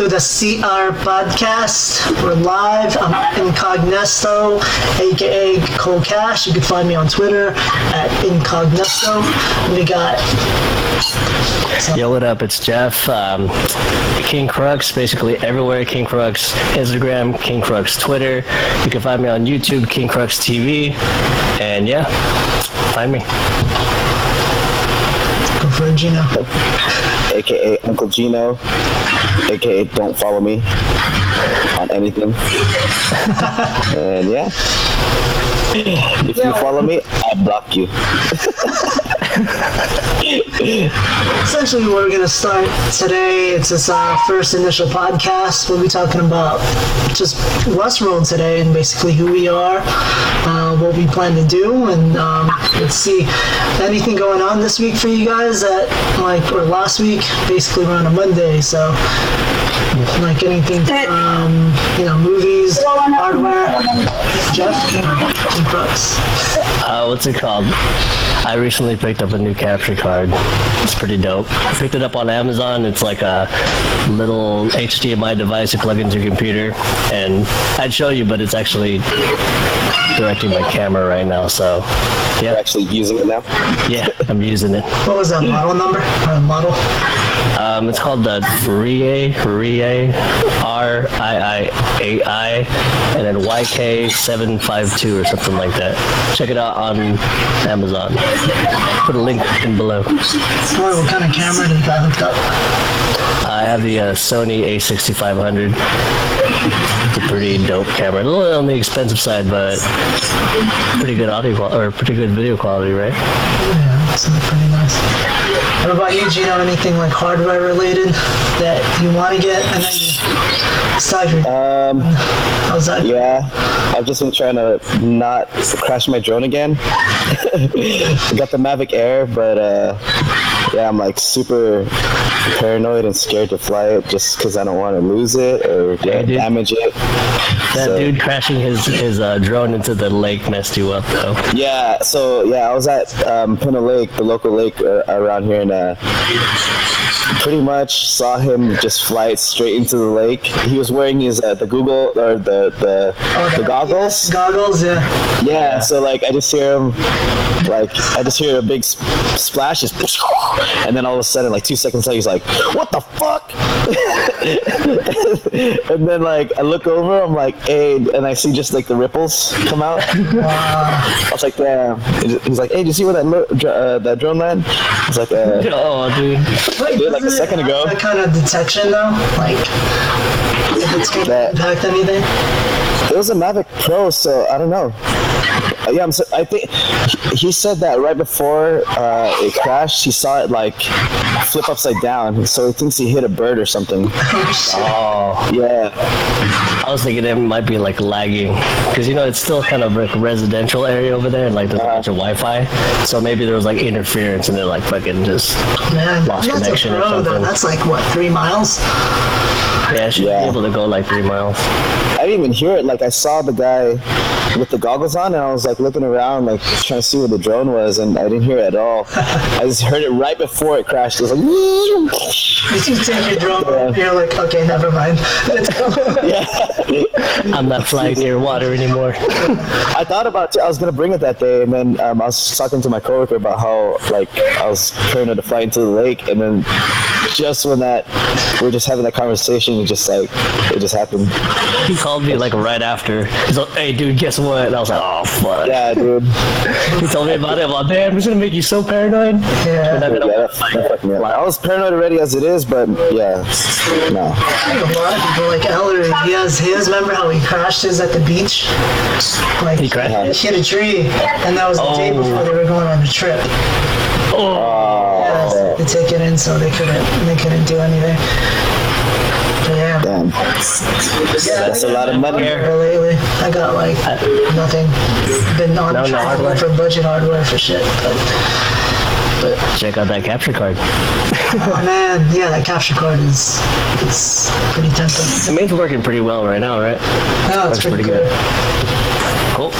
welcome to the CR podcast. We're live. I'm Incognesto, aka Cole Cash. You can find me on Twitter at Incognesto. We got Yo, what up? It's Jeff. Um, King Crux, basically everywhere. King Crux, Instagram, King Crux, Twitter. You can find me on YouTube, King Crux TV. And yeah, find me. go for Gino. aka Uncle Gino, aka Don't Follow Me on anything. and yeah, if you follow me, I block you. Essentially, we're going to start today. It's this uh, first initial podcast. We'll be talking about just Westworld today and basically who we are, uh, what we plan to do, and um, let's see anything going on this week for you guys that like or last week. Basically, we're on a Monday, so like anything from you know movies, hardware. Jeff, and Brooks. Uh, what's it called? I recently picked up a new capture card. It's pretty dope. I picked it up on Amazon. It's like a little HDMI device you plug into your computer. And I'd show you, but it's actually directing my camera right now. So, yeah, You're yeah, actually using it now. yeah, I'm using it. What was that model number? Or model? Um, it's called the Rie, Rie, R I I A I, and then YK752 or something like that. Check it out on Amazon. Put a link in below. What, what kind of camera did that hooked up? I have the uh, Sony A6500. It's a pretty dope camera. A little on the expensive side, but pretty good audio quality, or pretty good video quality, right? Yeah, it's pretty nice. What about you, Gino? Anything like hardware related that you want to get? And then you, Cypher, Um, how's that? yeah, I've just been trying to not crash my drone again. I got the Mavic Air, but uh, yeah, I'm like super paranoid and scared to fly it just because I don't want to lose it or Yeah, dude. damage it. That So- dude crashing his his uh, drone into the lake messed you up, though. Yeah, so yeah, I was at um, Puna Lake, the local lake uh, around here, and uh, pretty much saw him just fly it straight into the lake. He was wearing his uh, the Google or the the, the goggles. Goggles, yeah. Yeah, so like I just hear him, like I just hear a big s- splash, just, and then all of a sudden, like two seconds later, he's like, "What the fuck?" and then like I look over, I'm like, "Hey," and I see just like the ripples come out. I was like, "Damn!" He's like, "Hey, did you see where that lo- dr- uh, that drone land?" I was like, uh, Oh, dude. Wait, Dude, like a second ago. That kind of detection though, like if it's going to That- impact anything. It was a Mavic Pro, so I don't know. Yeah, I'm so, I think he- said that right before uh, it crashed, he saw it like flip upside down, so he thinks he hit a bird or something. Oh, Yeah, I was thinking it might be like lagging because you know it's still kind of like a residential area over there, and like there's a bunch of Wi-Fi, so maybe there was like interference, and it like fucking just Man, lost that's a connection or pro though. something. That's like what three miles? yeah, it should Yeah. be able to go like three miles. I didn't even hear it. Like I saw the guy with the goggles on, and I was like looking around, like trying to see where the drone was, and I didn't hear it at all. I just heard it right before it crashed. It was like, Did you take your drone? Yeah. You're like, okay, never mind. Let's go. I'm not flying near water anymore. I thought about it. I was gonna bring it that day, and then um, I was talking to my coworker about how like I was trying to fly into the lake, and then just when that we are just having that conversation, it just like it just happened. he called me like right after. He's like, "Hey, dude, guess what?" And I was like, "Oh fuck." Yeah, dude. He told me about it. I'm like, "Damn, it's gonna make you so paranoid." Yeah. And I've Yeah, that, that fucked me. I was paranoid already as it is, but yeah, no. A lot of people like Ellery. He has his. Remember how he crashed his at the beach? Like He crashed? He hit a tree, and that was the day Oh. before they were going on the trip. Oh, Yeah, the ticket in, so they couldn't they couldn't do anything. But yeah. Damn. Yeah, That's a lot of money. lately. I got like nothing. Been on No, no hardware? for budget hardware for shit. But, but check out that capture card. oh man, yeah, that capture card is it's pretty tempting. I mean, it's working pretty well right now, right? No, it's That's pretty, pretty good. good. Cool.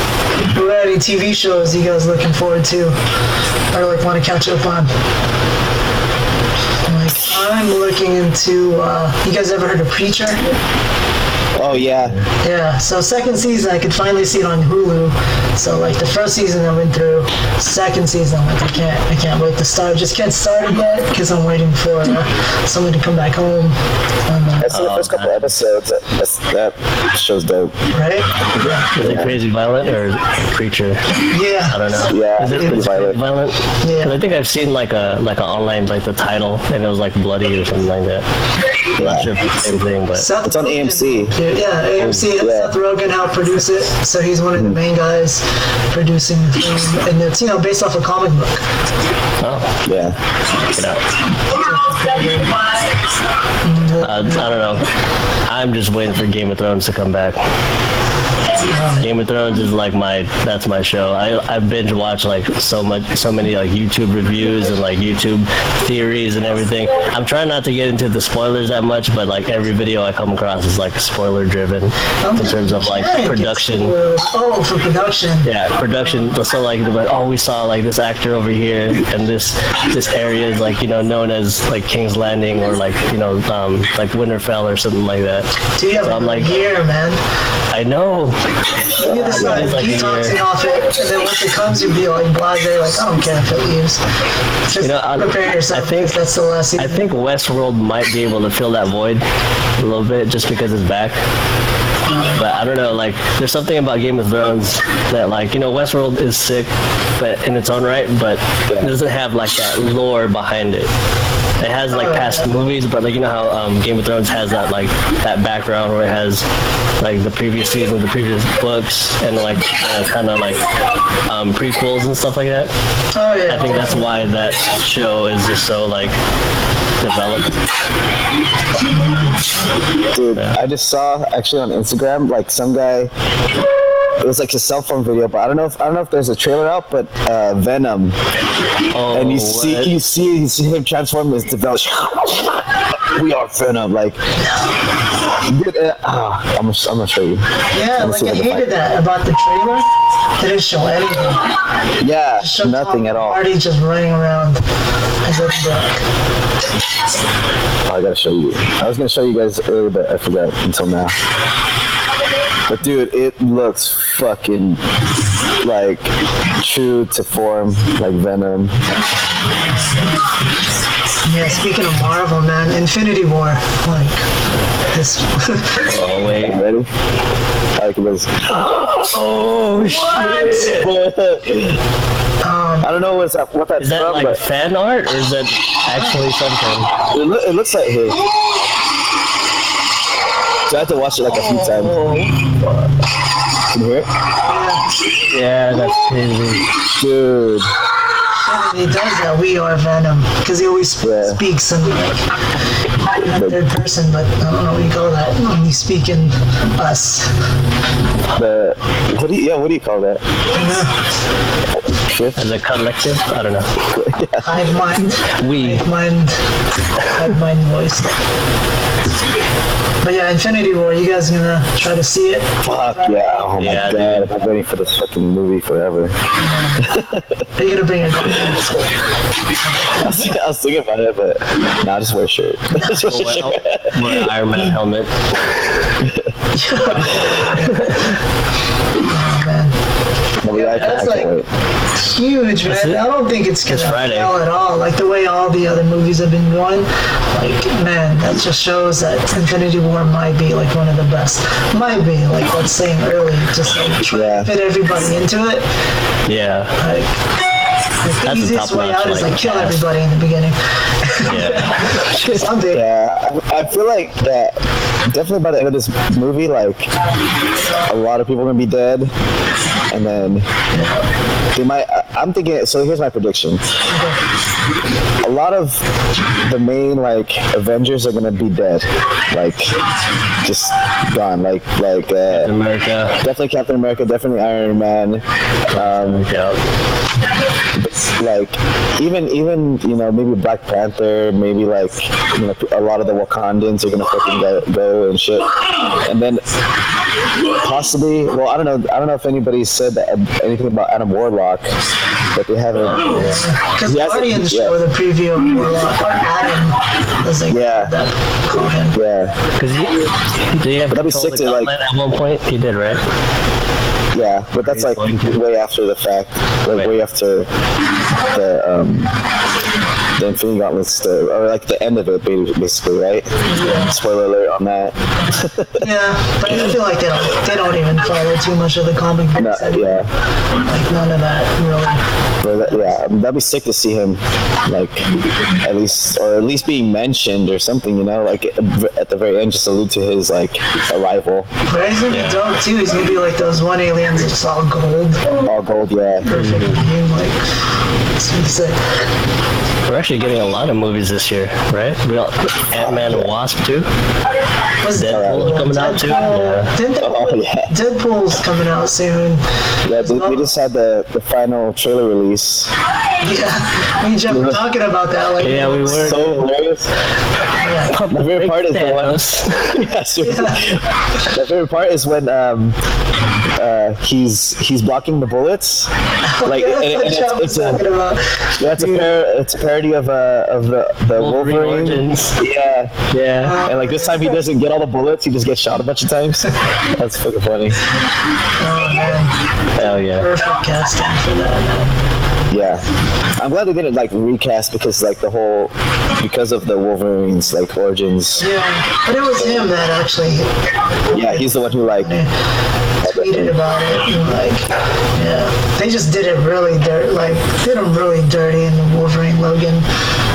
Are there any TV shows you guys looking forward to, or like want to catch up on? Like I'm looking into. Uh, you guys ever heard of Preacher? Oh yeah, Yeah. So second season, I could finally see it on Hulu. So like the first season I went through, second season I'm like I can't, I can't wait to start. Just can't start it yet because I'm waiting for uh, someone to come back home. Um, uh, I've seen the first couple episodes. That, that's, that show's dope. right? Is it crazy violent or creature? Yeah. I don't know. Yeah, Is it pretty violent. violent? Yeah. 'Cause I think I've seen like a like an online like the title and it was like bloody or something like that. I'm sure if it's same thing, but Seth It's on AMC. Yeah, AMC. Yeah. Seth Rogen helped produce it, so he's one of the main guys producing the film, and it's you know based off a comic book. oh, Yeah. check it out. Uh, I don't know. I'm just waiting for Game of Thrones to come back. Game of Thrones is like my that's my show. I, I binge watch like so much so many like YouTube reviews and like YouTube theories and everything. I'm trying not to get into the spoilers that much, but like every video I come across is like spoiler driven in terms of like Yeah, it gets production. Oh, for production. Yeah, production. So like, like, oh, we saw like this actor over here, and this this area is like you know known as like King's Landing or like you know um, like Winterfell or something like that. Dude, So I'm like year, man. I know. You get this like, a detoxing year. and then once it comes, you'll be like blasé, like I don't care if it leaves. Just You know, I- prepare yourself. I think- that's the last I think Westworld might be able to fill that void a little bit just because it's back. But I don't know, like there's something about Game of Thrones that like, you know, Westworld is sick but in its own right, but it doesn't have like that lore behind it. It has like past movies, but like you know how um, Game of Thrones has that like that background where it has like the previous season, the previous books, and like uh, kind of like um, prequels and stuff like that. oh yeah. I think that's why that show is just so like developed. Dude, I just saw actually on Instagram like some guy. It was like a cell phone video, but I don't know if I don't know if there's a trailer out, but uh, Venom, Oh, and you see you see you see him transform his develop. We are Venom, like. Dude, uh, ah, I'm gonna, I'm gonna show you. Yeah, like I if I hated that about the trailer. They didn't show anything. Yeah, Just showed nothing Tom at all. Hardy just running around as a duck. Oh, I gotta show you. I was gonna show you guys earlier, but I forgot until now. But dude, it looks fucking like true to form, like Venom. Yeah, speaking of Marvel, man, Infinity War, like this. Oh wait. Ready? Like it was. Oh shit! Um, I don't know what's that, what that's Is that from, like but fan art or is that actually something? it, loo- it looks like his. So I have to watch it like a few oh. times. Can you hear it? Yeah, that's crazy. Dude, And he does that. We are Venom because he always sp- Yeah. speaks in like not third person, but I don't know what you call that when you speak in us. the what do you yeah what do you call that? Fifth? As a collective, I don't know. Hive mind. We. Hive mind. Hive mind voice. But yeah, Infinity War. You guys gonna try to see it? Fuck yeah! Oh my Yeah, god! I've been waiting for this fucking movie forever. Are you gonna bring it? I was, thinking about it, but nah, just wear a shirt. Just wear a shirt. Well, wear an Iron Man helmet. Oh man. Yeah, That's can't- I can't like- huge, man. it? I don't think it's gonna It's Friday. fail at all. Like the way all the other movies have been going, like man, that just shows that Infinity War might be like one of the best. Might be like let's saying early, just like try Yeah. to fit everybody into it. Yeah, Like, like the That's a easiest way top-notch, out is like, like kill everybody in the beginning. yeah. Someday. Yeah, I, I feel like that. Definitely by the end of this movie, like a lot of people are gonna be dead, and then they might. I- I'm thinking. So here's my prediction. A lot of the main like Avengers are gonna be dead, like just gone. Like like uh, America. definitely Captain America, definitely Iron Man. Um, Yeah. like even even you know maybe Black Panther, maybe like you know a lot of the Wakandans are gonna fucking go, go and shit, and then possibly well I don't know I don't know if anybody said that anything about Adam Warlock, but they haven't. Because He hasn't- the show Yeah. with a preview of Warlock or Adam, as they Yeah. that. Yeah, Because he, did he have But that'd be sick the to, like- at one point? He did, right? Yeah, but that's like way after the fact, like way after the um the Infinity Gauntlets, the, or like the end of it, ba- basically, right? Spoiler alert on that. Yeah, but I feel like they don't, they don't even follow too much of the comic books. anyway. yeah, Like none of that really. But that, yeah, that'd be sick to see him, like at least, or at least being mentioned or something, you know, like at the very end, just allude to his like arrival. But he's gonna Yeah. be dope too. He's gonna be like those one aliens that's just all gold, All gold, yeah. perfect being like. It's gonna be sick. We're actually getting a lot of movies this year, right? We got Ant Man and Wasp too. Was Deadpool coming out too. Yeah. Didn't Oh yeah. Deadpool's coming out soon. Yeah, we, we just had the, the final trailer release. Yeah, we and Jeff were talking about that. Like, Yeah, we were. So hilarious. yeah. My favorite part is the one. Thanos. Yeah, seriously. My favorite part is when um, uh, he's he's blocking the bullets. Like, and, that's and it's, it's a talking about. yeah, it's a par- it's a parody of uh, of the the Wolverine Wolverine. Origins. Yeah, Yeah. and like this time he doesn't get all the bullets. He just gets shot a bunch of times. That's fucking funny. Oh man, Hell yeah. perfect casting for that. Yeah, I'm glad they didn't like recast because like the whole because of the Wolverine's like origins. Yeah, but it was him that actually Yeah, he's the one who like tweeted about it. And like, yeah, they just did it really dirt. Like, did him really dirty in the Wolverine Logan,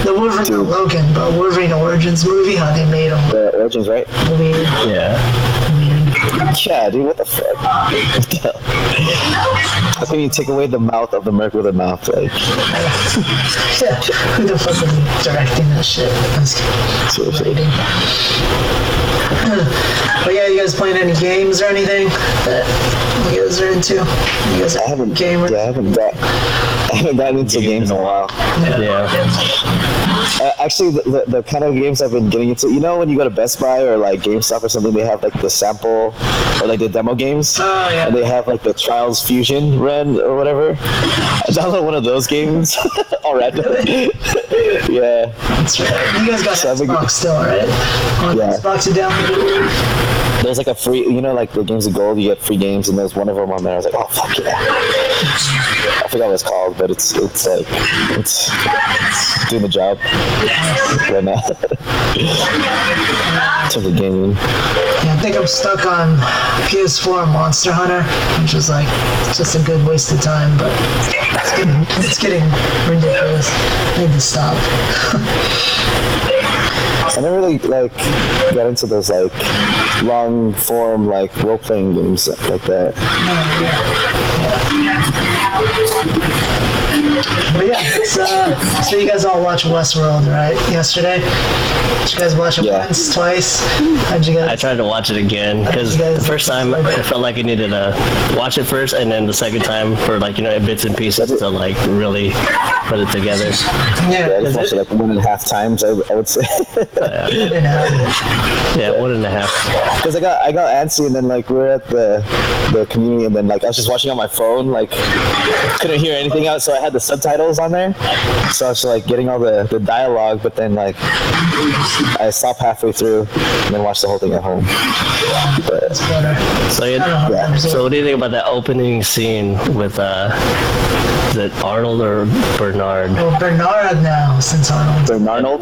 the Wolverine not Logan, but Wolverine Origins movie. How they made him the origins, right? weird. Yeah. Mm-hmm. Yeah, dude, what the fuck? What the hell? How can you take away the mouth of the merc with a mouth? Like, Yeah, who the fuck is directing that shit? That's seriously. writing. But yeah, you guys playing any games or anything that you guys are into? You guys I haven't, gamers? yeah, I haven't got, I haven't gotten into games in a while. Yeah. Uh, actually, the, the, the kind of games I've been getting into, you know, when you go to Best Buy or like GameStop or something, they have like the sample or like the demo games. Oh, yeah. And they have like the Trials Fusion run or whatever. I downloaded one of those games already. yeah. That's right. You guys got So been- Xbox still, right? On Yeah. Xbox, you downloaded. There's like a free, you know, like the games of gold, you get free games, and there's one of them on there. I was like, oh fuck yeah! I forgot what it's called, but it's it's like it's, it's doing the job right now. In terms of gaming, Yeah, I think I'm stuck on PS4 Monster Hunter, which is like just a good waste of time, but it's getting it's getting ridiculous. I need to stop. I never really like got into those like long form like role playing games like that. But so you guys all watched Westworld, right? Yesterday, did you guys watch it Yeah. once, twice? How'd you guys? I tried to watch it again because the first time I felt like I needed to watch it first, and then the second time for like you know bits and pieces to like really put it together. Yeah, I Yeah, just watched it like one and a half times. I, I would say I didn't have it. Yeah, one and a half. because I got I got antsy, and then like we we're at the the community, and then like I was just watching on my phone, like couldn't hear anything out, so I had the subtitles on there. So I was like getting all the the dialogue, but then like I stopped halfway through and then watched the whole thing at home. But So I don't know. you, Yeah. so what do you think about that opening scene with uh, is it Arnold or Bernard? Well, Bernard now, since Arnold. Bern Arnold,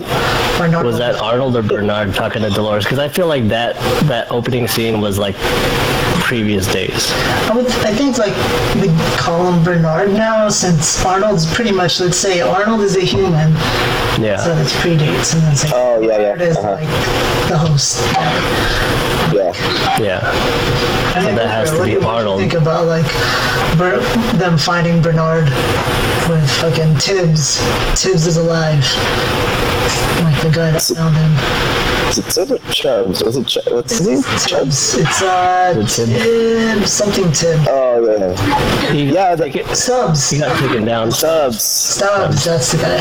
Bernard Was that Arnold or Bernard talking to Dolores? Because I feel like that that opening scene was like previous days. I, would, I think like we call him Bernard now, since Arnold's pretty much. Let's say Arnold is a human, Yeah. so Yeah. that predates, and then say Oh, yeah, yeah, Bernard is uh-huh. like the host. yeah, Yeah. I think that has to be do Arnold. Think about like Ber- them finding Bernard with fucking Tibbs. Tibbs is alive. Like the guy that found him. is it, is it Chubbs? Was it Chubbs? What's his name? Chubbs. It's uh Tibbs. Tibbs something Tibbs. Oh yeah, He, yeah, the, Stubbs. he got taken down. Stubbs. Stubbs. That's the guy.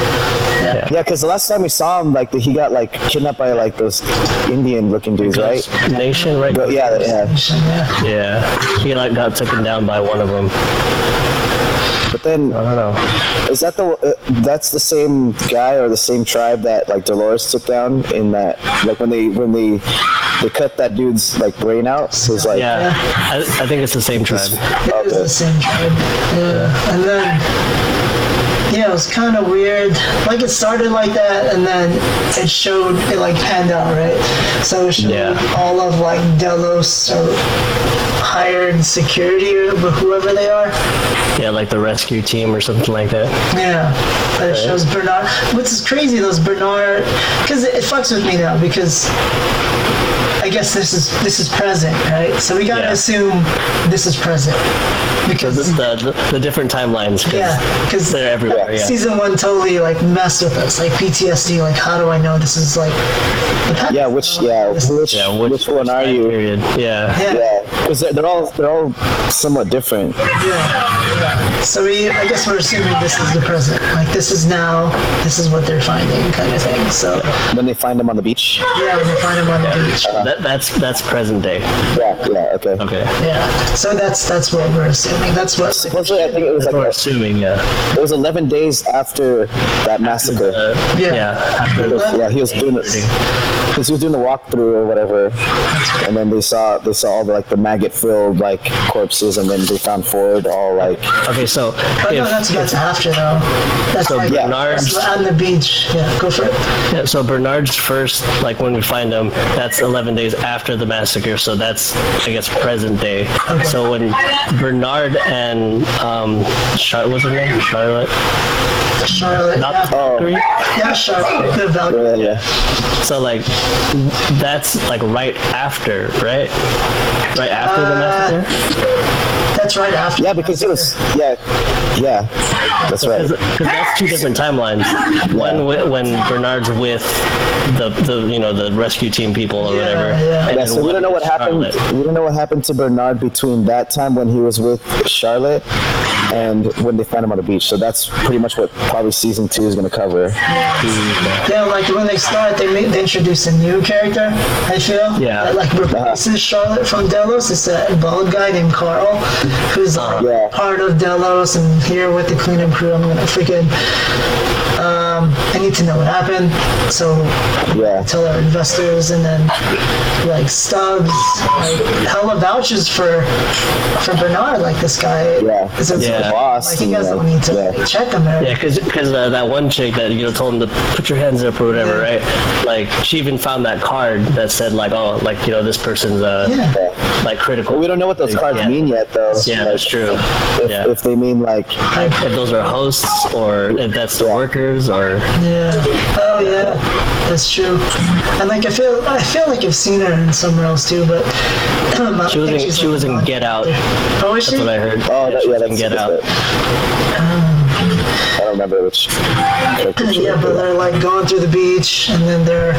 Yeah. Yeah, because the last time we saw him, like he got like kidnapped by like those Indian-looking dudes, right? Nation, right? But yeah, yeah. Yeah. Yeah. He like got taken down by one of them. But then, I don't know. is that the uh, that's the same guy or the same tribe that like Dolores took down in that like when they when they they cut that dude's like brain out? So it's like Yeah, I, I think it's the same tribe. It was the same tribe. Yeah. And then, yeah, it was kind of weird. Like it started like that, and then it showed it like panned out, right? So it showed Yeah. all of like Delos or hired security or whoever they are. Yeah, like the rescue team or something like that. Yeah, but it shows Bernard. What's crazy though is Bernard, because it, it fucks with me now because I guess this is this is present, right? So we gotta Yeah. assume this is present The, because the, the, the different timelines. 'cause yeah, because they're everywhere. Yeah. season one totally like messed with us, like PTSD. Like, how do I know this is like yeah, which yeah, This- which Yeah, which, one are you? Period. Yeah. yeah, Yeah, because they're, they're all they're all somewhat different. yeah. So we, I guess we're assuming this is the present. Like, this is now. This is what they're finding, kind of thing. So When they find them on the beach. yeah, when they find him on the beach. That, that's that's present day. Yeah, yeah, okay. Okay. Yeah. So that's that's what we're assuming. That's what. Supposedly, I think it was We're assuming. Yeah. it was 11 days after that massacre. Uh, Yeah. yeah. After the, yeah, he was doing it. Because he was doing the walkthrough or whatever, and then they saw they saw all the like the maggot filled like corpses, and then they found Ford all like okay, so But no, if that's that's after though. That's So like Bernard's- that's on the beach. Yeah, go for it. Yeah, so Bernard's first, like when we find him, that's 11 days after the massacre, so that's, I guess, present day. So when Bernard and, um, Char- what's her name? Charlotte? Charlotte. Not yeah. Valkyrie? yeah, Charlotte. The Valkyrie. yeah, yeah. So, like, that's, like, right after, right? Right after the massacre? That's right after. Yeah, because it was yeah, yeah. That's right. Because that's two different timelines. One wi- when Bernard's with the, the, you know, the rescue team people or Yeah, whatever. yeah. and Yeah, so we don't know what with happened. Charlotte. We don't know what happened to Bernard between that time when he was with Charlotte and when they found him on the beach. So that's pretty much what probably season two is going to cover. Yeah, like when they start, they, make, they introduce a new character. I feel. Yeah. That, like uh-huh. replaces Charlotte from Delos. It's a bald guy named Carl, who's like Yeah. part of Delos and here with the cleanup crew. I'm gonna freaking. Um, I need to know what happened, so Yeah, tell our investors, and then like Stubbs, like hella vouches for for Bernard. Like this guy Yeah. is a Yeah. Boss, Like you guys yeah. don't need to Yeah. check him there. Yeah, because uh, that one chick that you know told him to put your hands up or whatever, Yeah. right? Like she even found that card that said like, oh, like you know this person's uh Yeah. like critical. but we don't know what those cards Yeah. mean yet, though. Yeah, Like, that's true. If, Yeah, if they mean like if those are hosts or if that's the Yeah. workers or Yeah. Oh yeah, that's true. And like I feel, I feel like I've seen her in somewhere else too, but I don't know. she was in she like was in Get Out. Oh, is she? That's what I heard. oh that, she yeah, was in that's Get that's Out. It. I don't remember which. character she Yeah, was. but they're like going through the beach, and then they're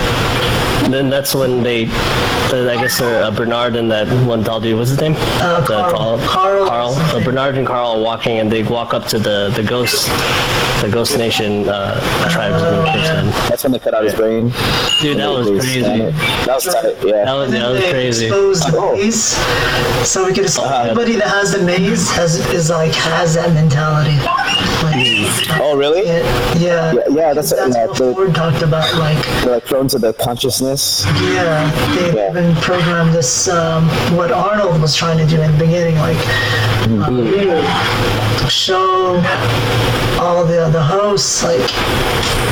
And then that's when they, uh, I guess they're uh, Bernard and that one tall dude. What's his name? Uh, The Carl. Carl. Carl. So Bernard and Carl are walking, and they walk up to the the ghost, the Ghost Nation uh, tribesman person. That's when they cut out his brain. Dude, that was crazy. That was tight. Yeah. That was, that was crazy. Oh. maze, so we could assume Uh-huh. anybody that has the maze has is like has that mentality. Like, Oh, really? it, yeah, Yeah, yeah, that's- that's yeah, what the- Ford talked about. Like, like prone to the consciousness. Yeah, they Yeah. even programmed this, um, what Arnold was trying to do in the beginning, like um, show all the other hosts like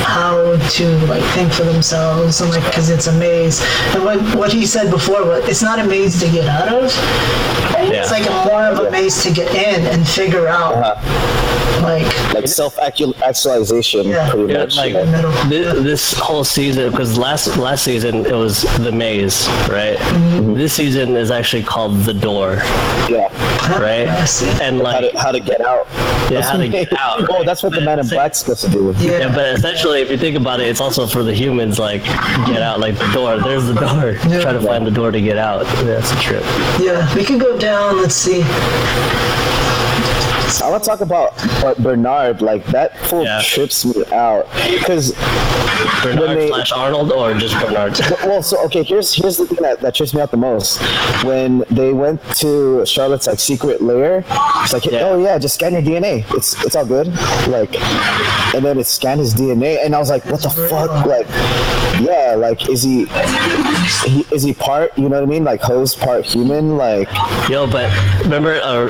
how to like think for themselves and like because it's a maze. And what what he said before, was it's not a maze to get out of. It's like a more of a maze to get in and figure out, Uh-huh. like Like self actualization, Yeah. pretty Yeah, much. like yeah. this whole season, because last last season it was the maze, right? Mm-hmm. This season is actually called the door, yeah. right? I see. And How like, to, how to get out. Yeah, how to get out. Oh, that's what the Man in Black's supposed to do. Yeah. Yeah, but essentially, if you think about it, it's also for the humans. Like, get out, like the door. There's the door. Yeah. Try to find the door to get out. That's a trip. Yeah, we can go down. Let's see. I want to talk about Bernard. Like that fool Yeah. trips me out because Bernard they- slash Arnold or just Bernard? well, so okay, here's here's the thing that, that trips me out the most. When they went to Charlotte's like secret lair, it's like, Yeah. oh yeah, just scan your DNA. It's it's all good. Like, and then it scanned his DNA, and I was like, what the fuck? Like, yeah, like is he, he is he part? You know what I mean? Like host part human? Like, Yo, but remember uh,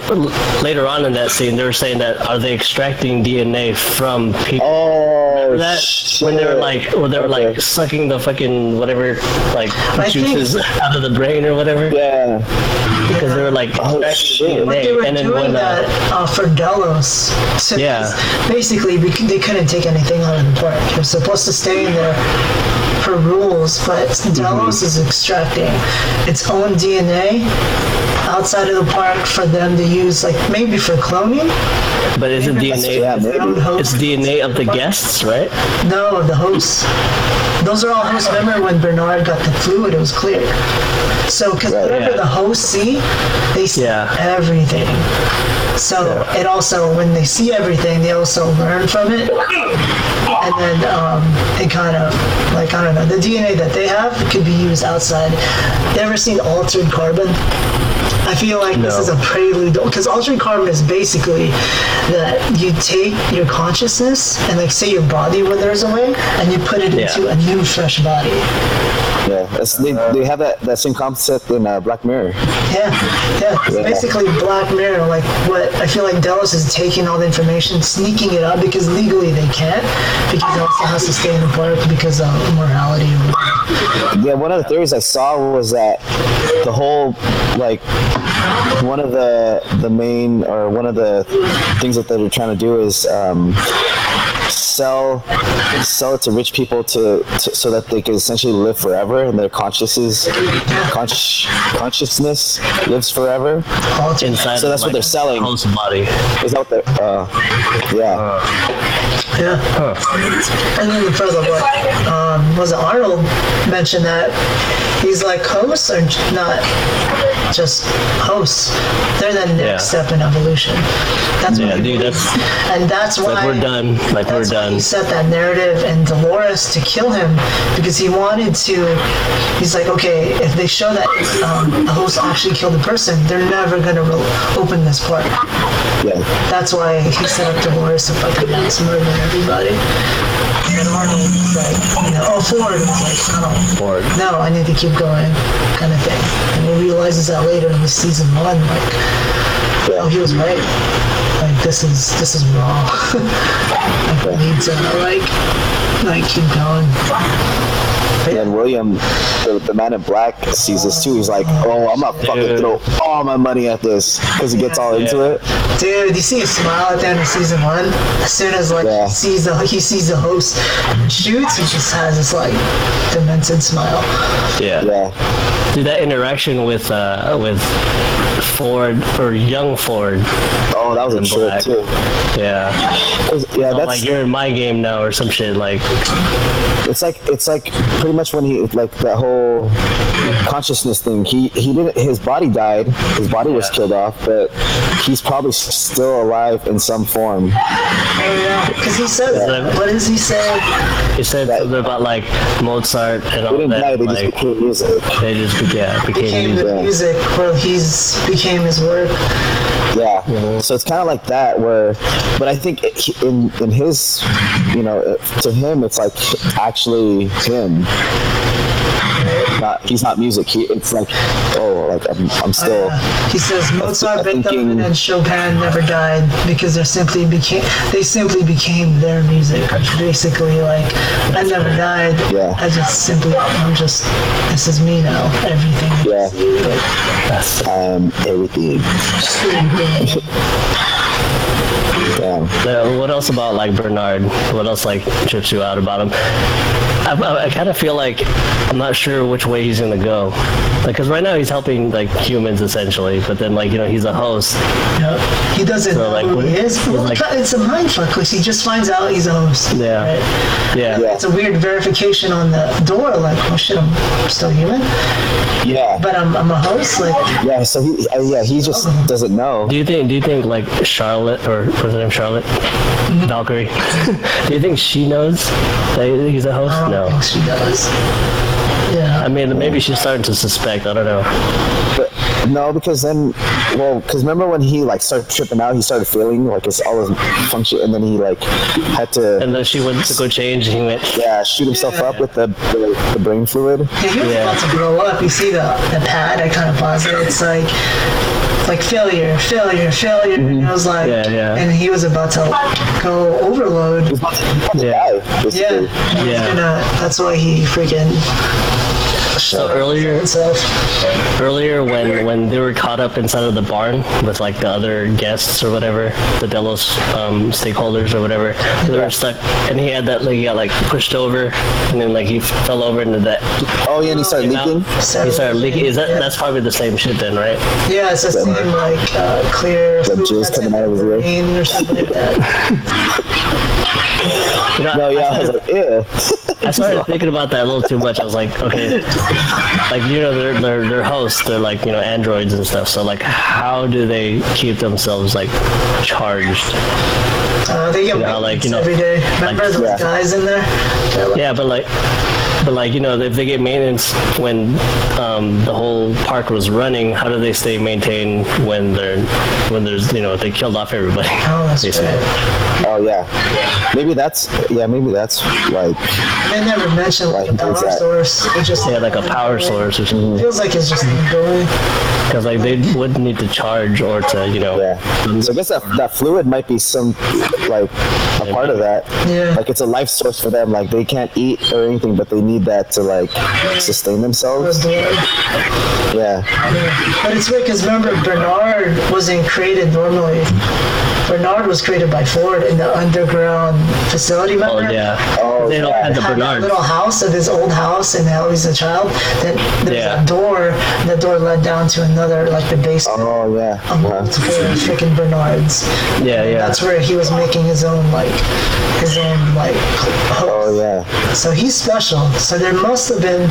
later on in that scene, they were saying that are they extracting DNA from people? oh, that shit. when they were like when they were Okay. like sucking the fucking whatever like I think- juices out of the brain or whatever yeah, because they were like Oh, extracting shit. DNA But they were and then doing when that uh, uh, for Delos. So Yeah. Basically, we, they couldn't take anything out of the park. It was supposed to stay in there for rules, but Delos is extracting its own DNA outside of the park for them to use, like maybe for cloning. But is it DNA? yeah, maybe. It's DNA of the guests, right? No, of the hosts. Those are all hosts. Remember when Bernard got the fluid, it was clear. So, because Right, whatever yeah. the hosts see, they see Yeah. everything. So, it also, when they see everything, they also learn from it. And then um, it kind of, like, I don't know, the DNA that they have could be used outside. You ever seen altered carbon? I feel like this is a prelude because altered carbon is basically that you take your consciousness and like say your body withers away and you put it Yeah. into a new fresh body. yeah. That's, they, they have that, that same concept in uh, Black Mirror. Yeah, yeah. It's Yeah. basically Black Mirror. Like what I feel like Delos is taking all the information, sneaking it out because legally they can't because it also has to stay in the park because of morality. Or whatever. Yeah, one of the theories I saw was that the whole like one of the the main or one of the things that they're trying to do is um, sell sell it to rich people to, to so that they can essentially live forever and their consciousness consci- consciousness lives forever. Inside. So that's of, what they're selling. Host body. Is that what they're? Uh, yeah. Yeah. And then the further what um, was it Arnold mentioned that he's like hosts are not just hosts. They're the next Yeah. step in evolution. That's Yeah, dude, that's- and that's why Like we're done. Like we're done. He set that narrative in Dolores to kill him because he wanted to. He's like, okay, if they show that um, the host actually killed a person, they're never gonna re- open this park. Yeah. That's why he set up Dolores to fucking mass murder everybody. And Arnold was like, you know, oh, Ford was like, oh, Ford. no, I need to keep going, kind of thing. And he realizes that later in the season one, like, well, he was right. Like, this is this is wrong. like, we need to like, like keep going. And William, the, the man in black, sees this too. He's like, "Oh, I'm gonna fucking Dude. throw all my money at this," because he gets all into Yeah. it. Dude, you see him smile at the end of season one. As soon as like Yeah. he sees the he sees the host shoots, he just has this like demented smile. Yeah. Yeah. Dude, that interaction with uh with Ford or young Ford. Oh, that was a In trip black. too. Yeah. 'Cause, Yeah, I'm that's like you're in my game now or some shit. Like it's like it's like pretty much when he like that whole consciousness thing. He he didn't. His body died. His body was killed off, but he's probably still alive in some form. Oh yeah, because he says Yeah. what does he say? he said something about like Mozart and all didn't die. that. They just became music. they just be- yeah became Became music. the music where he's became his work. Yeah. So it's kind of like that, where, but I think in in his, you know, to him, it's like actually him. Not he's not music. He it's like, oh, like I'm, I'm still. Yeah. He says Mozart, Beethoven, thinking- and Chopin never died because they simply became they simply became their music. Basically, like I never died. Yeah. I just simply I'm just this is me now. Everything. Yeah. That's Um, everything. Damn. Uh, what else about like Bernard? What else like trips you out about him? I, I, I kind of feel like I'm not sure which way he's gonna go. Like, cause right now he's helping like humans essentially, but then like you know he's a host. Yeah. He doesn't So, know who he what- is. Well, like- it's a mind fuck because he just finds out he's a host. Yeah. right? Yeah. Yeah. It's a weird verification on the door, like, oh shit, I'm still human, Yeah. but I'm, I'm a host. Like, Yeah, so he, uh, yeah, he just doesn't know. Do you think? Do you think like Charlotte or what's her name? Charlotte Valkyrie? do you think she knows that he's a host? I don't No. think she does. Yeah. I mean, maybe she's starting to suspect. I don't know. But no, because then, well, because remember when he like started tripping out, he started feeling like it's all his function, and then he like had to, And then she went to go change, and he went. yeah, shoot himself up with the the, the brain fluid. Yeah, he was Yeah. about to blow up. You see the, the pad, I kind of paused it. It's like, like failure, failure, failure. And I was like, Mm-hmm. Yeah, yeah. and he was about to go overload. He's about to, he's about to Yeah. Yeah, basically. he was Yeah. gonna, that's why he freaking. So earlier, himself. earlier when when they were caught up inside of the barn with like the other guests or whatever, the Delos um, stakeholders or whatever, they were stuck, and he had that like he got like pushed over, and then like he fell over into that. Oh yeah, and he started you know, leaking. He started leaking. Is that Yeah. that's probably the same shit then, right? Yeah, it's the same like uh, clear The fluid jizz that's coming out of his the ear. or something like that. You No, yeah, I I, was started, like, ew. I started thinking about that a little too much. I was like, okay, like you know, they're they're they're hosts, they're like you know androids and stuff. So like, how do they keep themselves like charged? Uh, they get know, like, you know, every day. Remember like- those Yeah. guys in there? Like, Yeah, but like, but like you know, if they get maintenance when um, the whole park was running, how do they stay maintained when they're when there's you know they killed off everybody? Oh, that's basically. right. Oh yeah, maybe that's yeah, maybe that's like They never mentioned like a power source. It just Yeah, like a power source or something. It feels like it's just ongoing. Because like they would need to charge or to you know. yeah. So I guess that that fluid might be some like a part of that. Yeah. Like it's a life source for them. Like they can't eat or anything, but they need that to like sustain Or themselves. blood. Yeah. But it's weird because remember Bernard wasn't created normally. Bernard was created by Ford in the underground facility. Oh yeah. Oh, they don't yeah. have the Had Bernard. little house of his old house and how he's a child. Then there's Yeah. a door. And the door led down to another, like the basement. Oh yeah. of multiple freaking Bernards. Yeah, yeah. That's where he was making his own like his own like host. Oh yeah. So he's special. So there must have been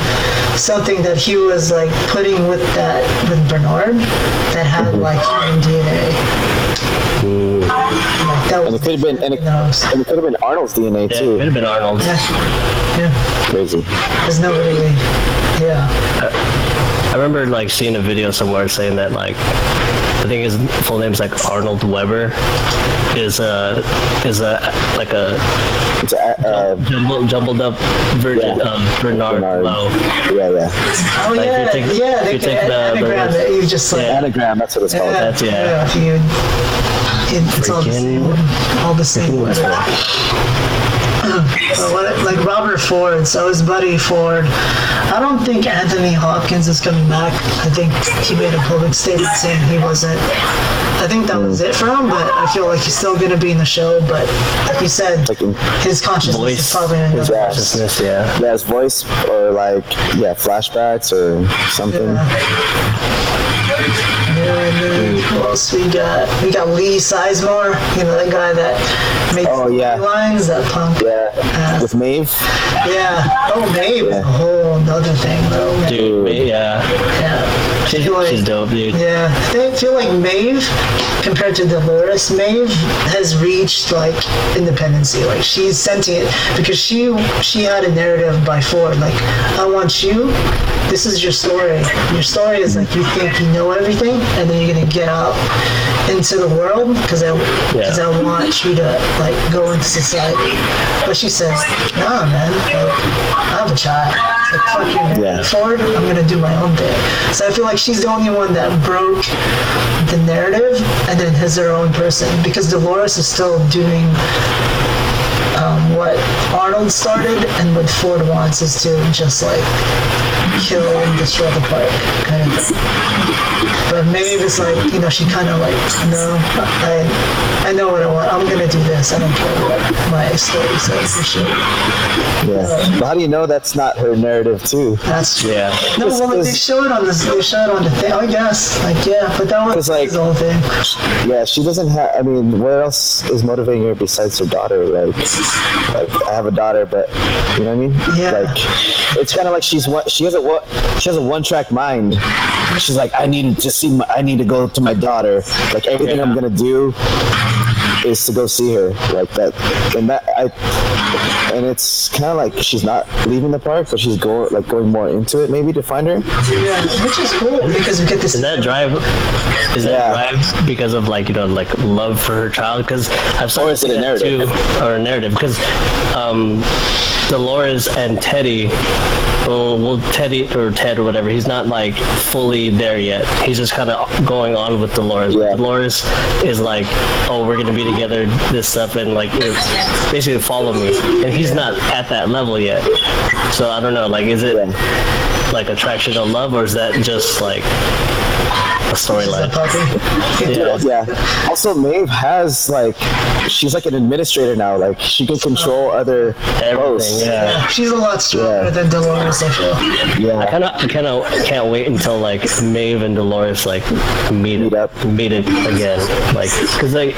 something that he was like putting with that with Bernard that had Mm-hmm. like human DNA. Like, that And it could have been and it, knows. and it could have been Arnold's DNA Yeah, it could have been Arnold. Yeah. Yeah. Crazy. There's nobody. Yeah. I remember like seeing a video somewhere saying that like I think his full name's like Arnold Weber is a is a like a It's a, uh, uh jumbled, jumbled up version Yeah. of Bernard, Bernard. Lowe. yeah, yeah. Oh Like, yeah. you take- yeah. you The, take the- the anagram words- you just like. Yeah. Anagram. That's what it's called. Yeah, That's- yeah. if you, it, it's all the same, all the same. Letters. But what- like Robert Ford, so his buddy Ford. I don't think Anthony Hopkins is coming back. I think he made a public statement saying he wasn't. I think that was it for him, but I feel like he's still gonna be in the show. But like you said, Like his consciousness Voice. is probably in His another voice. Consciousness, yeah. Yeah, his voice or like yeah, flashbacks or something. Yeah, and then who else we got? We got Lee Sizemore, you know, that guy that makes Oh, yeah. lines, that punk. Yeah, with Maeve. Yeah. Oh, Maeve is a whole other thing, though. man. Dude, yeah. Yeah. She, I feel like- she's dope, dude. Yeah, I feel like Maeve, compared to Dolores, Maeve has reached like independency. Like she's sentient because she she had a narrative by Ford. Like, I want you. This is your story. Your story is like you think you know everything, and then you're gonna get out into the world because I because Yeah. I want you to like go into society. But she says, Nah, man. Like, I have a child. Like, fuck you. Yeah. I'm gonna do my own thing. So I feel like she's the only one that broke the narrative and then has her own person because Dolores is still doing um, what Arnold started and what Ford wants is to just like kill and destroy the park, kind of thing. But Maeve is like, you know, she kind of like, no, I, I know what I want. I'm gonna do this. I don't care what my story says. For sure. Yeah. But how do you know that's not her narrative too? That's true. Yeah. No, well, like, they Because- show it on this. They show it on the thing. I guess, like, yeah, but that was Because, like- his whole thing. Yeah, she doesn't have. I mean, what else is motivating her besides her daughter? Like, like I have a daughter, but you know what I mean? Yeah. Like, it's kind of like she's one. She has a what? She has a one-track mind. She's like, I need to just see. My, I need to go to my daughter. Like everything I'm gonna do is to go see her. Like that, and that I. And it's kind of like she's not leaving the park, but she's going like going more into it, maybe to find her. Yeah, which is cool because we get this. Is that drive? Is that Yeah. drive because of like you know like love for her child? Because I've started Or is it a narrative? too, or a narrative? Because um, Dolores and Teddy, well, well, Teddy or Ted or whatever, he's not like fully there yet. He's just kind of going on with Dolores. Yeah. Dolores is like, oh, we're gonna be together, this stuff, and like it's basically follow me, and he's not at that level yet. So I don't know. Like, is it like attraction of love, or is that just like a storyline? puppy. Yeah. Yeah. Also, Maeve has like, she's like an administrator now. Like, she can control other Everything, hosts. yeah. She's a lot stronger Yeah. than Dolores, I feel. Yeah. I kind of, kind of can't wait until like Maeve and Dolores like meet Meet up. meet it again. Like, cause like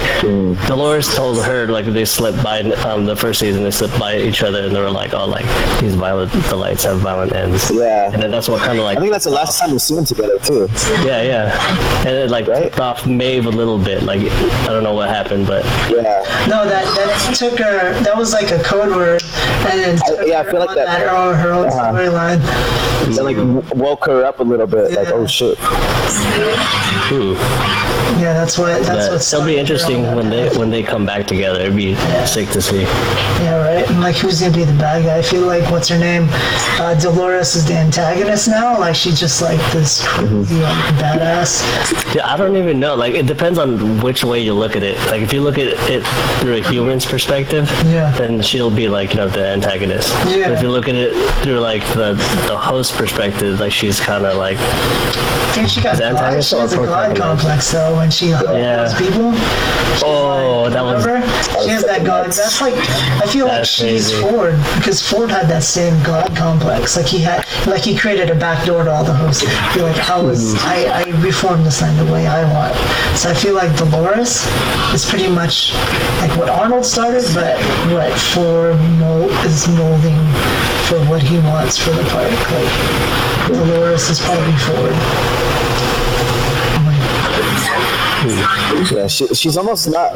Dolores told her like they slipped by um the first season they slipped by each other and they were like, oh like these violent delights have violent ends. Yeah. And then that's what kind of like I think that's the last time we've seen them together too. yeah yeah, and it like Right? off Maeve a little bit. Like I don't know what happened, but Yeah. No, that that took her. That was like a code word, and then I- yeah, I her feel like on that- her own, her own Uh-huh. storyline. It like woke her up a little bit. Like, oh shit. Yeah, that's what. That's but what's. it'll be interesting when they when they come back together. It'd be sick to see. Yeah, right. And like, who's gonna be the bad guy? I feel like what's her name? Uh, Dolores is the antagonist now. Like, she's just like this crazy like, badass. Yeah, I don't even know. Like, it depends on which way you look at it. Like, if you look at it through a human's perspective, Yeah. then she'll be like, you know, the antagonist. Yeah. But if you look at it through like the the host perspective, like she's kind of like, I think she got antagonist she has a God complex though when she Yeah. people. Oh, that was- remember? She has that God. That's like I feel like she's crazy. Ford because Ford had that same God complex. Like he had, like he created a back door to all the hosts. I like I was, Mm-hmm. I, I reformed this line the way I want. So I feel like Dolores is pretty much like what Arnold started, but what Ford mold, is molding for what he wants for the park. Like Dolores is probably Ford. Yeah, she, she's almost not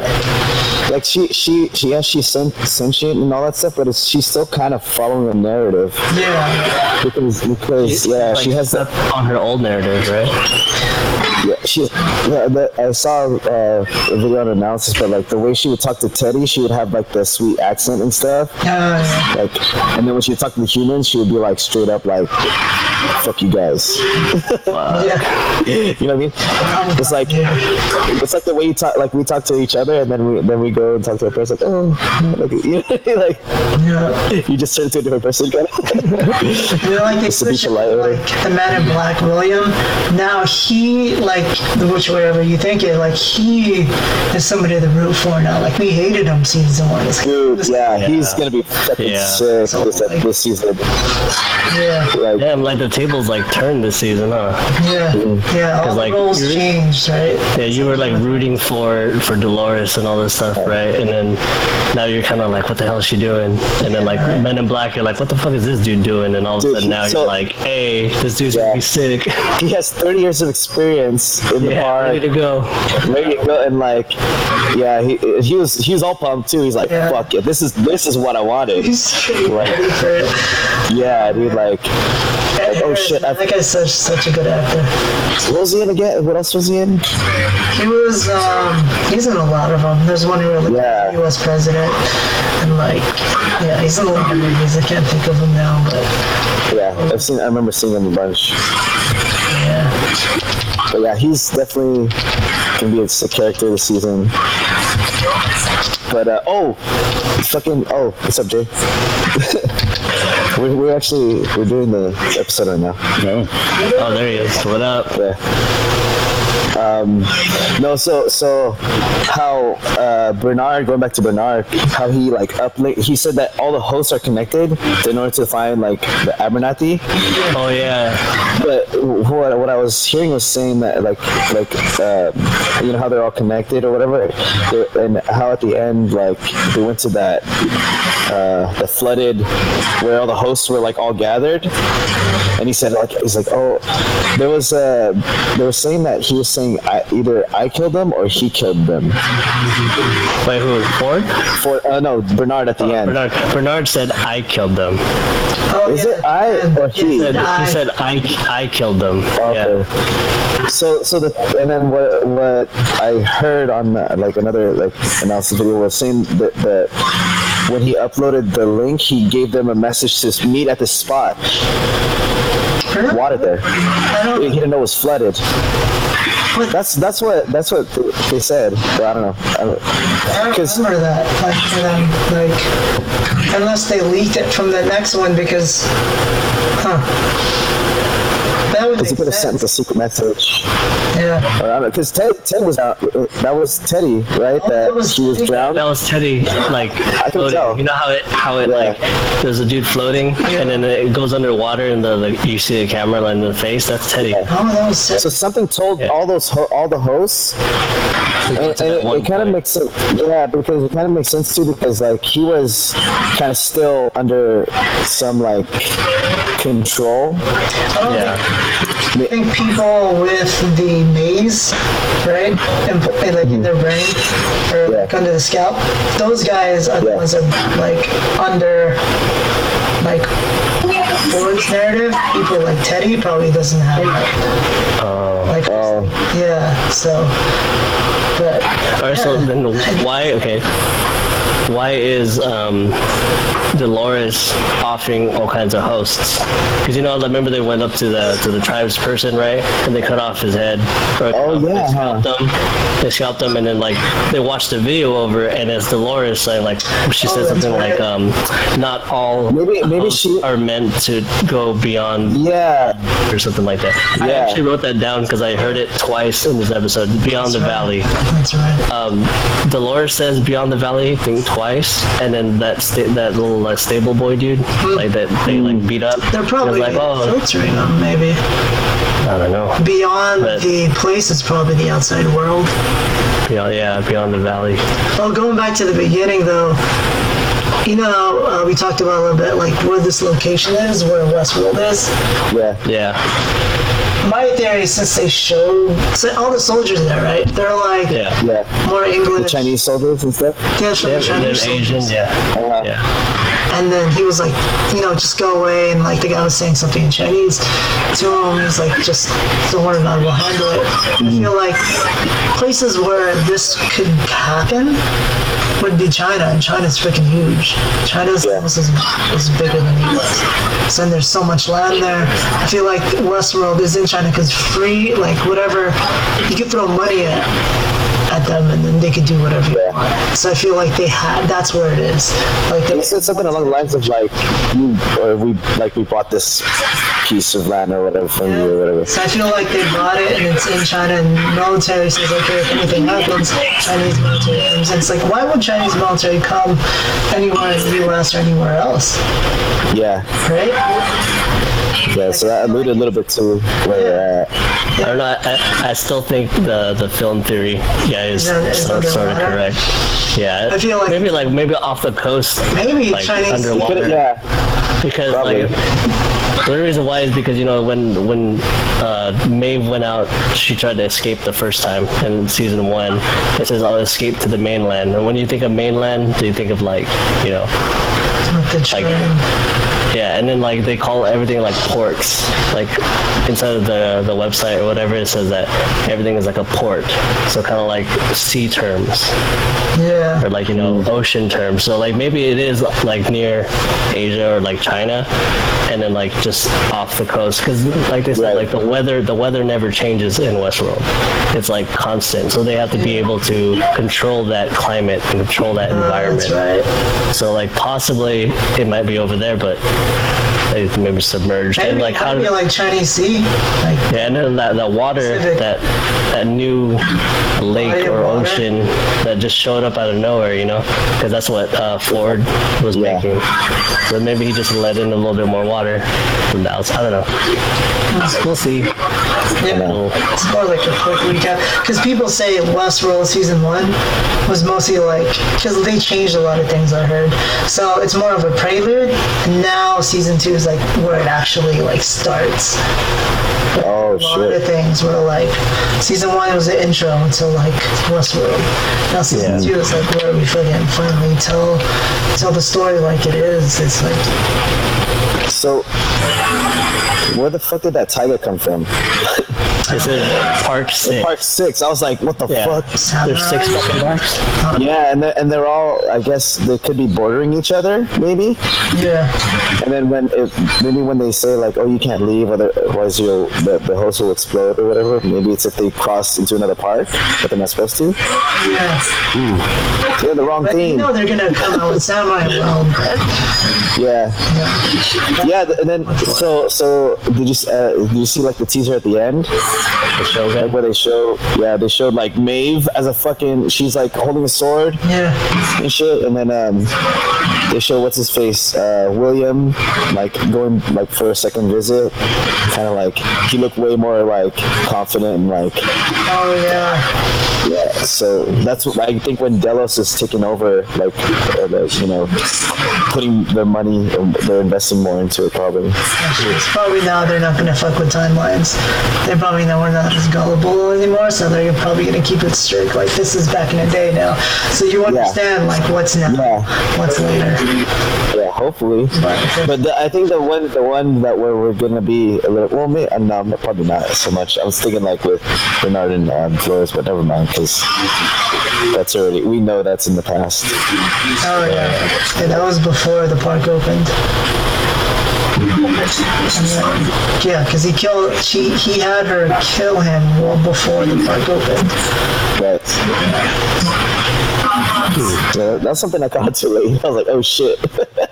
like she she she yeah she's sen- sentient and all that stuff, but it's, she's still kind of following the narrative Yeah. because because yeah like, she has that on her old narrative, right? Yeah she yeah, the, I saw uh, a video on analysis, but like the way she would talk to Teddy, she would have like the sweet accent and stuff. Yeah. Like, and then when she would talk to the humans, she would be like straight up like, "Fuck you guys." yeah. you know what I mean? It's like it's like the way you talk, like we talk to each other, and then we then we go and talk to a person. Like, oh, like, you know, like Yeah. you just turn into a different person, kind of. You know, like they Just to be switch it, polite with her. like the Man in Black, William. Now he, like, the which whatever you think it, like he is somebody to root for now. Like we hated him season one. Like, Dude, yeah, he's gonna be fucking Yeah. sick this, this season. yeah, Like, Yeah, like the tables like turned this season, huh? yeah, mm-hmm. yeah. All 'Cause, the like, roles you're- changed, right? Yeah, you were like rooting for for Dolores and all this stuff, right? And then now you're kind of like, what the hell is she doing? And then like Men in Black, you're like, what the fuck is this dude doing? And all of a sudden now so- you're like, hey, this dude's Yeah. gonna be sick. he has 30 years of experience in the yeah, ready park. to go. Ready to go, and like, yeah, he he was he was all pumped too. He's like, Yeah. fuck it, this is this is what I wanted. He's Right. ready for it. Yeah, dude, like, like oh shit, I, That guy's such such a good actor. what was he in again? What else was he in? He was, um, he's in a lot of them. There's one where like Yeah. U.S. president, and like, yeah, he's in a lot of movies. I can't think of him now, but Yeah, I've seen. I remember seeing him a bunch. yeah. But yeah, he's definitely gonna be a, a character this season. But uh, oh, fucking oh, what's up, Jay? we're, we're actually we're doing the episode right now. No. Oh, there he is. What up? Yeah. Um, no, so so how uh, Bernard going back to Bernard, how he like uplink. He said that all the hosts are connected in order to find like the Abernathy. Oh yeah. But what, what I was hearing was saying that like like uh, you know how they're all connected or whatever, and how at the end like they went to that uh, the flooded where all the hosts were like all gathered, and he said like he's like oh there was uh they were saying that he was saying I, either I killed them or he killed them. Wait, who? Ford? For uh, no Bernard at the end. Bernard. Bernard said I killed them. Oh, Is yeah. it I or He he? said, I- he said I I killed them. Okay. Yeah. So, so the and then what what I heard on uh, like another like analysis video was saying that, that when he uploaded the link, he gave them a message to meet at the spot. Water there. He didn't know it was flooded. but That's that's what that's what they said. But I don't know. I don't, I don't 'cause- remember that. Like for them, like unless they leaked it from the next one because, huh? That Because he make could have sent sense. a secret message. Yeah. Or I don't know. Because Ted, Ted was out. uh, That was Teddy, right? Oh, that that was he was Teddy. drowned. That was Teddy, like can floating. tell. You know how it, how it Yeah. like, there's a dude floating, and then it goes underwater, and the, the you see the camera like, in the face. That's Teddy. Oh, that was sick. So something told Yeah. all those ho- all the hosts and, and it, it kind of makes sense. Yeah, because it kind of makes sense too. Because like he was kind of still under some like control. I don't Yeah. Think, I think people with the maze, right, and, and like in their brain or like under the scalp, those guys are the Yeah. ones that are like under like Ford's narrative. People like Teddy probably doesn't have that. Oh, like Oh. yeah, so but All right, so then why? Okay, why is um, Dolores offering all kinds of hosts? Because you know, I remember they went up to the to the tribes person, right? And they cut off his head. Or, Oh, they yeah, scalped them. They scalped them, and then like they watched the video over, and it's Dolores saying like she Oh, said that's something like um, not all Maybe- maybe she- are meant to go beyond Yeah, or something like that. I Yeah. actually wrote that down because I heard it twice in this episode. Beyond the Valley that's right. um, Dolores says Beyond the Valley thing twice, and then that sta- that little uh, stable boy dude, like that they like beat up. They're probably was like, oh, filtering them maybe. I don't know. Beyond But- the place is probably the outside world. Beyond, yeah, Beyond the Valley. Well, going back to the beginning, though, you know, uh, we talked about a little bit like where this location is, where Westworld is. yeah, Yeah, My theory, is since they showed so all the soldiers there, right? They're like yeah, yeah. more English, the Chinese soldiers and stuff. yeah, from yeah. the And Chinese Asian, soldiers. yeah, Oh, yeah. And then he was like, you know, just go away. And like the guy was saying something in Chinese to him. He's like, just don't worry about it. We'll handle it. I mm-hmm. feel like places where this could happen would be China, and China's freaking huge. China's Yeah. almost as, as bigger than the U.S. So and there's so much land there. I feel like Westworld is in China because free, like whatever, you could throw money at at them and then they could do whatever you want. So I feel like they had that's where it is. Like they said something along the lines of like, you or we like we bought this piece of land or whatever from you or whatever. So I feel like they bought it and it's in China and military says, okay, if anything happens, Chinese military comes in. It's like, why would Chinese military come anywhere in the US or anywhere else? Yeah, Right? yeah. So that alluded a little bit to where we're at. I don't know. I, I, I still think the the film theory, yeah, is Yeah, it's sort, sort of correct. Yeah, I feel like- maybe like maybe off the coast, Maybe like Chinese- underwater. But yeah, because Probably. like the reason why is because you know when when uh, Maeve went out, she tried to escape the first time in season one. It says I'll escape to the mainland, and when you think of mainland, do you think of like you know With the train. Yeah, and then like they call everything like ports. Like inside of the the website or whatever, it says that everything is like a port. So kind of like sea terms Yeah. or like you know ocean terms. So like maybe it is like near Asia or like China, and then like just off the coast because like they said, Right. like the weather the weather never changes in Westworld. It's like constant. So they have to be able to control that climate and control that Uh, environment. that's right. So like possibly it might be over there, but Bye maybe submerged. Maybe, and like how do like Chinese Sea. Like, yeah, and then that, that water, Pacific. that that new lake or water. ocean that just showed up out of nowhere, you know, because that's what uh, Ford was Yeah. making. So maybe he just let in a little bit more water from the outside. I don't know. We'll see. yeah. We'll- It's more like a quick recap because people say Westworld season one was mostly like because they changed a lot of things I heard, so it's more of a prelude. And now season two is like where it actually like starts. Oh A lot of shit. things were like season one was the intro until like Westworld. Now season Yeah. two is like where we fucking finally tell tell the story like it is. It's like So, where the fuck did that tiger come from? Is Park Six. Park six. I was like, what the Yeah. fuck? There's six fucking parks. Yeah, and they're, and they're all. I guess they could be bordering each other, maybe. yeah. And then when it, maybe when they say like, oh, you can't leave, otherwise you'll the, the host will explode or whatever. Maybe it's if they cross into another park, but they're not supposed to. Yeah. They're the wrong But you thing. know they're gonna come out with Samurai World. Yeah, yeah. th- And then so so did you uh, did you see like the teaser at the end? The Shogun. where they show yeah they showed like Maeve as a fucking she's like holding a sword Yeah. and shit and then um they show what's his face uh William like going like for a second visit kind of like he looked way more like confident and like Oh yeah. yeah so that's what I think when Delos is taking over like uh, the, you know putting their money they're investing more into it probably It's probably now they're not gonna fuck with timelines. they're probably know we're not as gullible anymore, so they're probably gonna keep it strict. Like this is back in the day now, so you understand like what's now, Yeah. what's later. Yeah, hopefully. But- But the, I think the one, the one that we're, we're gonna be a little, well, maybe, uh, no, probably not so much. I was thinking like with Bernard and um, Dolores, but never mind, because that's already, we know that's in the past. Oh yeah. yeah, that was before the park opened. Yeah, because he killed. She he had her kill him well before the park opened. But yeah, that's something I caught too late. I was like, oh shit.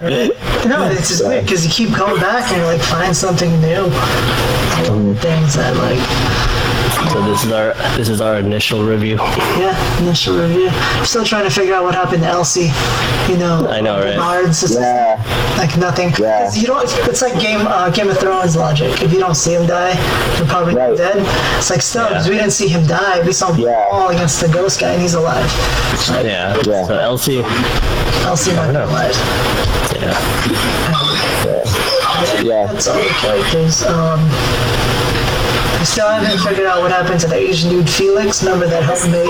No, it's just weird because you keep going back and you like find something new. Mm-hmm. Things that like So this is our this is our initial review. Yeah, initial review. Still trying to figure out what happened to Elsie. You know, I know, right? Bernard's just yeah, like nothing. Yeah. You don't. It's like Game uh, Game of Thrones logic. If you don't see him die, you're probably not Right. dead. It's like Stubbs. Yeah. We didn't see him die. We saw him Yeah. fall against the ghost guy, and he's alive. Yeah. Yeah. So Elsie. Elsie not know. alive. Yeah. yeah. That's all the characters. Um, I still haven't figured out what happened to the Asian dude Felix. Remember that helped Maeve?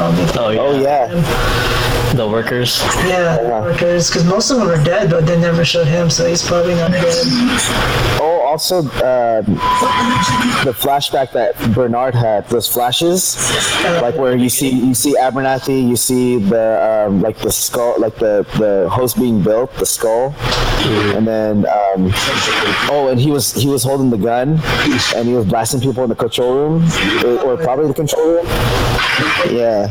Um, Oh yeah. Oh yeah. The workers. Yeah, workers, because most of them are dead, but they never showed him, so he's probably not dead. Oh, also, um, the flashback that Bernard had, those flashes, like where you see you see Abernathy, you see the um, like the skull, like the the host being built, the skull, and then um, oh, and he was he was holding the gun, and he was blasting people in the control room, or, or probably the control room. Yeah,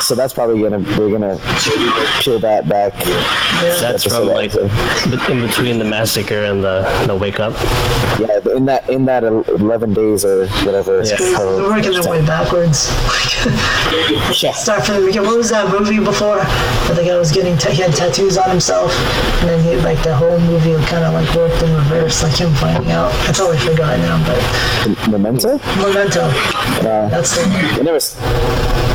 so that's probably gonna we're gonna peel that back. That's from like in between the massacre and the the wake up. Yeah, but in that in that eleven days or whatever. Yeah. called. They're working their way backwards. Yeah. Start from the beginning. What was that movie before? Where the guy was getting, ta- he had tattoos on himself, and then he, like the whole movie kind of like worked in reverse, like him finding out. I totally forgot now, but Memento? Memento. Uh, That's the I never, s-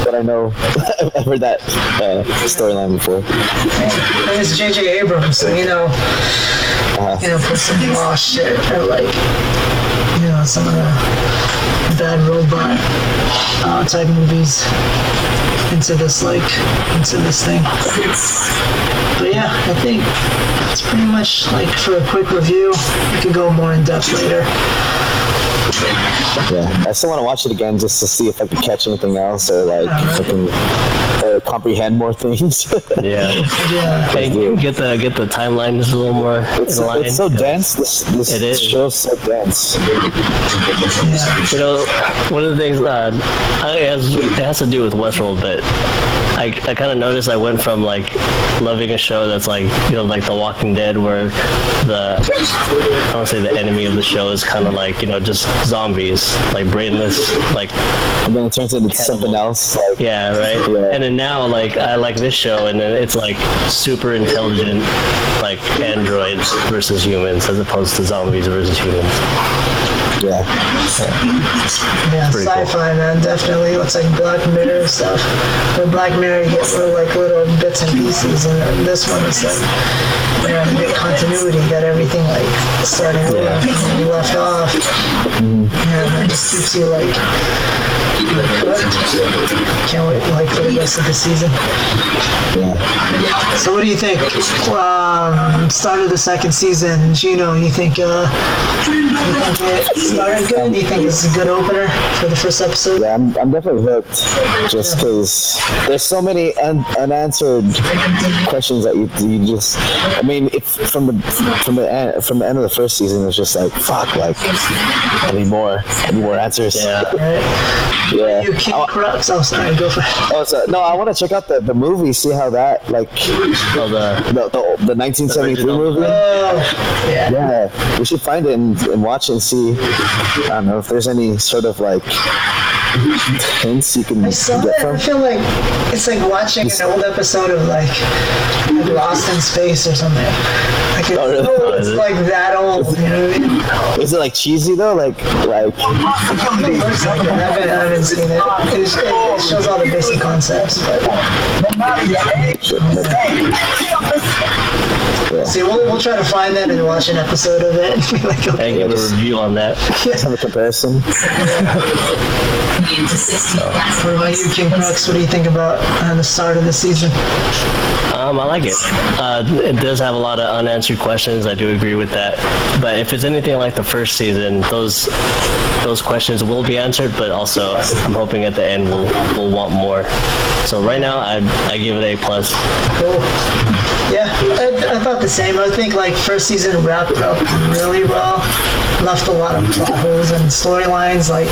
but I know I've heard that uh, storyline before. And it's J.J. Abrams, so you know, you know, put some raw shit or like, you know, some of the bad robot uh, type movies into this like into this thing. But yeah, I think it's pretty much like for a quick review. We could go more in depth later. Yeah, I still want to watch it again just to see if I can catch anything else or like if I can uh, comprehend more things. Yeah. Yeah. Hey, get the get the timeline just a little more it's, in line. it's so dense. This this It is. show's so dense. Yeah. You know, one of the things uh, it, has, it has to do with Westworld, but I, I kind of noticed I went from like loving a show that's like you know like The Walking Dead, where the I don't say the enemy of the show is kind of like you know just zombies, like brainless, like And then it turns into something else. Like yeah, right. Yeah. And then now like I like this show, and then it's like super intelligent, like androids versus humans, as opposed to zombies versus humans. Yeah, Yeah, Pretty sci-fi man, definitely. Looks like Black Mirror stuff. But Black Mirror you get little like little bits and pieces, and this one is like you get continuity. Got everything like starting Yeah. where you left off. Mm-hmm. Yeah, and it just keeps you like. Hooked. Can't wait like for the rest of the season. yeah. So what do you think? Um, start of the second season, Gino. You think? Uh, you think it started good? Do you think it's a good opener for the first episode? Yeah, I'm, I'm definitely hooked. Just because there's so many un- unanswered questions that you, you just. I mean, if from the from the end, from the end of the first season, it's just like fuck, like I need more, I need more answers. Yeah. Right? yeah. You King Oh, Crux. Oh, sorry. Go for it. oh, so, no, I want to check out the, the movie, see how that like So the the the, the 1973 original. movie. Oh, yeah. Yeah, we should find it and, and watch it and see. I don't know if there's any sort of like hints you can I saw get it. I feel like it's like watching an old episode of like, like Lost in Space or something. Like it, Oh, really? oh, Oh, it's like that old. You know what I mean? Is it like cheesy though? Like like It looks like it. I haven't, I haven't seen it. It, is- it shows all the basic concepts, but see, we'll, we'll try to find that and watch an episode of it. and be like, and okay, give a review on that. have a comparison. what about you, King Crux? What do you think about uh, the start of the season? Um, I like it. Uh, it does have a lot of unanswered questions. I do agree with that. But if it's anything like the first season, those those questions will be answered. But also, I'm hoping at the end we'll we'll want more. So right now, I I give it a plus. Cool. Yeah, I, I thought the same. I think like first season wrapped up really well. Left a lot of plot holes and storylines. Like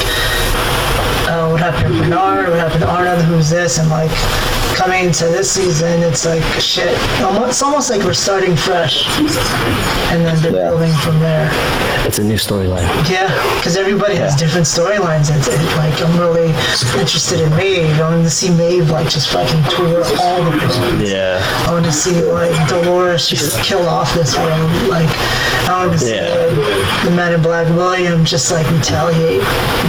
uh, what happened to Bernard? What happened to Arnold? Who's this? And like coming into this season, it's like shit. It's almost like we're starting fresh, and then they're Yeah. building from there. It's a new storyline. Yeah, because everybody has different storylines. It's like I'm really interested in Maeve. I want to see Maeve like just fucking tour all the places. Yeah. I want to see like Dolores just kill off this world. Like I want to see Yeah. like, the Man in Black William just like retaliate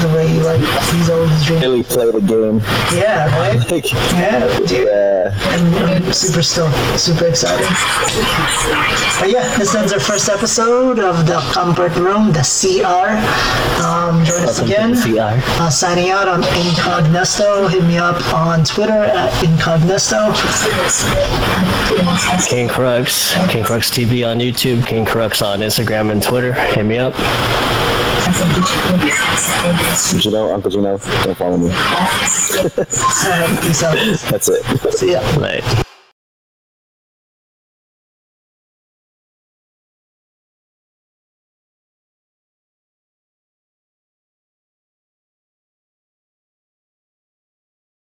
the way he like he's always dreamed. Really play the game. Yeah, right. Like, Yeah, dude. Yeah. Super stoked, super excited. But yeah, this ends our first episode of the Comfort Room, the CR. Um, join us again. CR. Uh, signing out on Incognesto. Hit me up on Twitter at Incognesto. King Crux, King Crux TV on YouTube, King Crux on Instagram and Twitter. Hit me up. Juno, Uncle Juno, don't follow me. Peace out. That's it. See ya. Right.